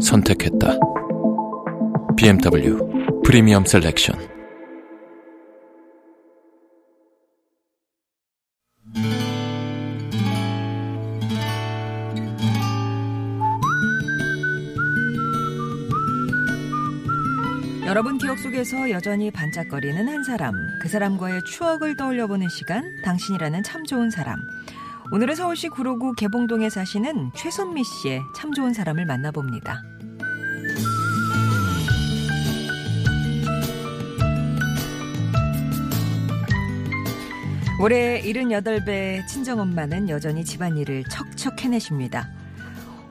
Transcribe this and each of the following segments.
선택했다. BMW 프리미엄 셀렉션. 여러분 기억 속에서 여전히 반짝거리는 한 사람, 그 사람과의 추억을 떠올려보는 시간, 당신이라는 참 좋은 사람. 오늘은 서울시 구로구 개봉동에 사시는 최선미 씨의 참 좋은 사람을 만나봅니다. 올해 78배 친정엄마는 여전히 집안일을 척척 해내십니다.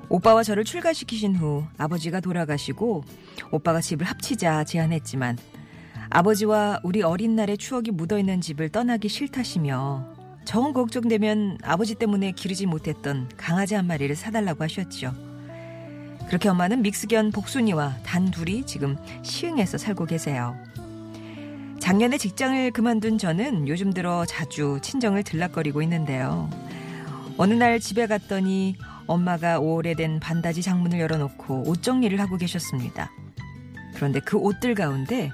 오빠와 저를 출가시키신 후 아버지가 돌아가시고 오빠가 집을 합치자 제안했지만 아버지와 우리 어린 날의 추억이 묻어있는 집을 떠나기 싫다시며 정 걱정되면 아버지 때문에 기르지 못했던 강아지 한 마리를 사달라고 하셨죠. 그렇게 엄마는 믹스견 복순이와 단 둘이 지금 시흥에서 살고 계세요. 작년에 직장을 그만둔 저는 요즘 들어 자주 친정을 들락거리고 있는데요. 어느 날 집에 갔더니 엄마가 오래된 반다지 장문을 열어놓고 옷 정리를 하고 계셨습니다. 그런데 그 옷들 가운데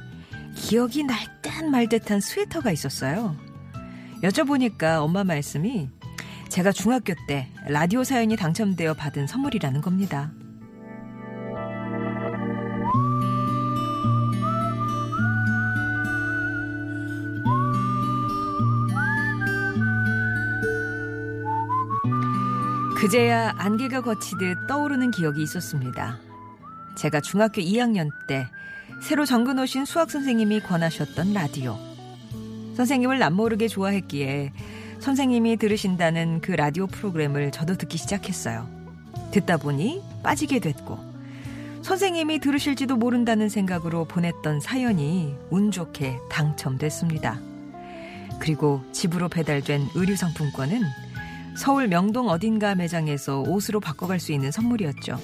기억이 날 듯 말 듯한 스웨터가 있었어요. 여쭤보니까 엄마 말씀이 제가 중학교 때 라디오 사연이 당첨되어 받은 선물이라는 겁니다. 그제야 안개가 거치듯 떠오르는 기억이 있었습니다. 제가 중학교 2학년 때 새로 정근 오신 수학 선생님이 권하셨던 라디오. 선생님을 남모르게 좋아했기에 선생님이 들으신다는 그 라디오 프로그램을 저도 듣기 시작했어요. 듣다 보니 빠지게 됐고 선생님이 들으실지도 모른다는 생각으로 보냈던 사연이 운 좋게 당첨됐습니다. 그리고 집으로 배달된 의류 상품권은 서울 명동 어딘가 매장에서 옷으로 바꿔갈 수 있는 선물이었죠.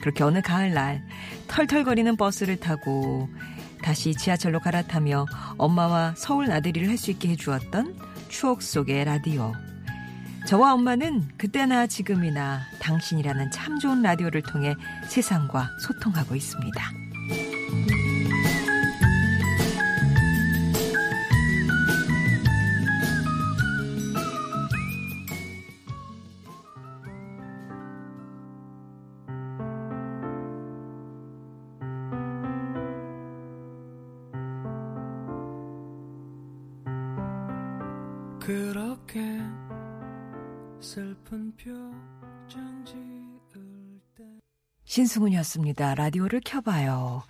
그렇게 어느 가을날 털털거리는 버스를 타고 다시 지하철로 갈아타며 엄마와 서울 나들이를 할 수 있게 해주었던 추억 속의 라디오. 저와 엄마는 그때나 지금이나 당신이라는 참 좋은 라디오를 통해 세상과 소통하고 있습니다. 그렇게 슬픈 표정 지을 때 신승훈이었습니다. 라디오를 켜봐요.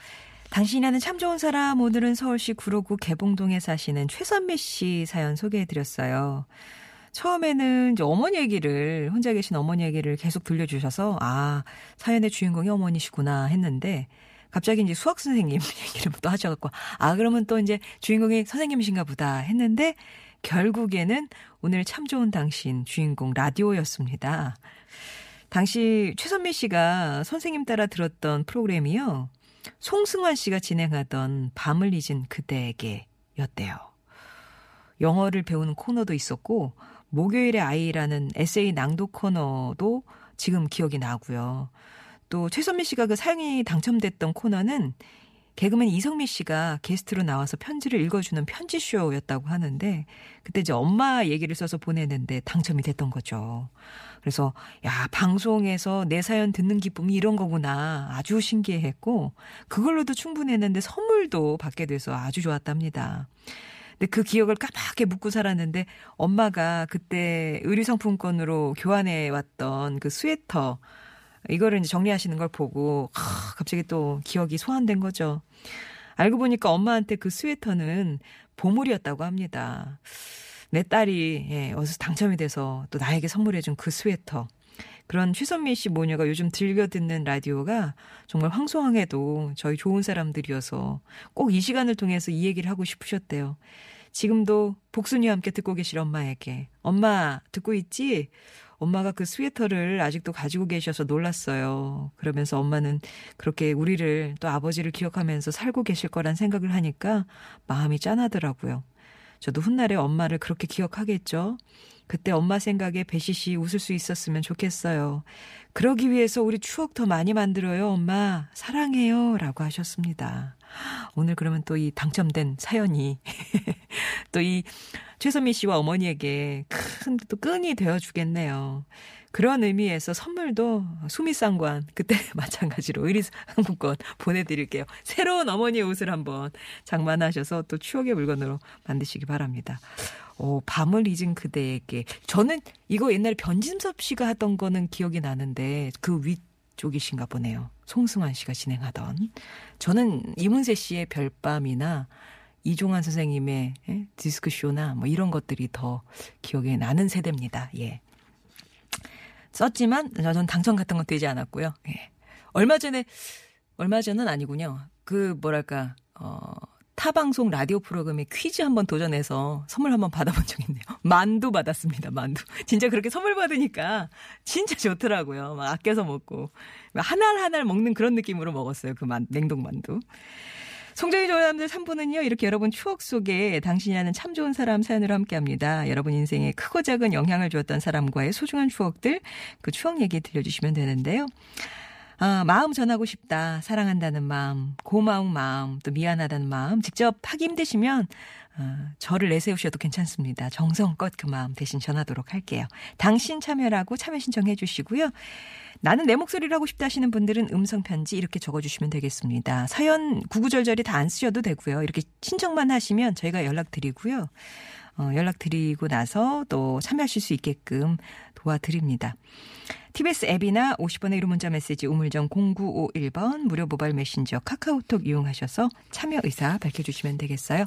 당신이라는 참 좋은 사람 오늘은 서울시 구로구 개봉동에 사시는 최선미 씨 사연 소개해드렸어요. 처음에는 이제 어머니 얘기를 혼자 계신 어머니 얘기를 계속 들려주셔서 아 사연의 주인공이 어머니시구나 했는데 갑자기 이제 수학 선생님 얘기를 또 하셔갖고 아 그러면 또 이제 주인공이 선생님이신가 보다 했는데 결국에는 오늘 참 좋은 당신 주인공 라디오였습니다. 당시 최선미 씨가 선생님 따라 들었던 프로그램이요. 송승환 씨가 진행하던 밤을 잊은 그대에게 였대요. 영어를 배우는 코너도 있었고, 목요일의 아이라는 에세이 낭독 코너도 지금 기억이 나고요. 또 최선미 씨가 그 사연이 당첨됐던 코너는 개그맨 이성미 씨가 게스트로 나와서 편지를 읽어주는 편지쇼였다고 하는데 그때 이제 엄마 얘기를 써서 보내는데 당첨이 됐던 거죠. 그래서 야 방송에서 내 사연 듣는 기쁨이 이런 거구나 아주 신기했고 그걸로도 충분했는데 선물도 받게 돼서 아주 좋았답니다. 근데 그 기억을 까맣게 묻고 살았는데 엄마가 그때 의류상품권으로 교환해 왔던 그 스웨터 이거를 이제 정리하시는 걸 보고 하, 갑자기 또 기억이 소환된 거죠. 알고 보니까 엄마한테 그 스웨터는 보물이었다고 합니다. 내 딸이 예, 어디서 당첨이 돼서 또 나에게 선물해준 그 스웨터. 그런 최선미 씨 모녀가 요즘 들려 듣는 라디오가 정말 황송하게도 저희 좋은 사람들이어서 꼭 이 시간을 통해서 이 얘기를 하고 싶으셨대요. 지금도 복순이와 함께 듣고 계실 엄마에게 엄마 듣고 있지? 엄마가 그 스웨터를 아직도 가지고 계셔서 놀랐어요. 그러면서 엄마는 그렇게 우리를 또 아버지를 기억하면서 살고 계실 거란 생각을 하니까 마음이 짠하더라고요. 저도 훗날에 엄마를 그렇게 기억하겠죠. 그때 엄마 생각에 배시시 웃을 수 있었으면 좋겠어요. 그러기 위해서 우리 추억 더 많이 만들어요, 엄마. 사랑해요. 라고 하셨습니다. 오늘 그러면 또 이 당첨된 사연이 또 이 최선미 씨와 어머니에게 큰 또 끈이 되어 주겠네요. 그런 의미에서 선물도 수미상관 그때 마찬가지로 의리 상품권 보내드릴게요. 새로운 어머니의 옷을 한번 장만하셔서 또 추억의 물건으로 만드시기 바랍니다. 오, 밤을 잊은 그대에게 저는 이거 옛날에 변진섭 씨가 하던 거는 기억이 나는데 그 위쪽이신가 보네요. 송승환 씨가 진행하던 저는 이문세 씨의 별밤이나 이종환 선생님의 예? 디스크쇼나 뭐 이런 것들이 더 기억에 나는 세대입니다. 예. 썼지만 전 당첨 같은 건 되지 않았고요. 예. 얼마 전에 얼마 전은 아니군요. 그 뭐랄까 어 타 방송 라디오 프로그램에 퀴즈 한번 도전해서 선물 한번 받아본 적 있네요. 만두 받았습니다. 만두. 진짜 그렇게 선물 받으니까 진짜 좋더라고요. 막 아껴서 먹고 하날 하날 먹는 그런 느낌으로 먹었어요. 그 만, 냉동 만두. 송정희 조남들 3부는요, 이렇게 여러분 추억 속에 당신이 아는 참 좋은 사람 사연으로 함께 합니다. 여러분 인생에 크고 작은 영향을 주었던 사람과의 소중한 추억들, 그 추억 얘기 들려주시면 되는데요. 아, 마음 전하고 싶다. 사랑한다는 마음, 고마운 마음, 또 미안하다는 마음, 직접 하기 힘드시면, 어, 저를 내세우셔도 괜찮습니다. 정성껏 그 마음 대신 전하도록 할게요. 당신 참여라고 참여 신청해 주시고요. 나는 내 목소리를 하고 싶다 하시는 분들은 음성 편지 이렇게 적어주시면 되겠습니다. 사연 구구절절히 다안 쓰셔도 되고요. 이렇게 신청만 하시면 저희가 연락드리고요. 어, 연락드리고 나서 또 참여하실 수 있게끔 도와드립니다. TBS 앱이나 50번의 1호 문자 메시지 우물정 0951번 무료 모바일 메신저 카카오톡 이용하셔서 참여 의사 밝혀주시면 되겠어요.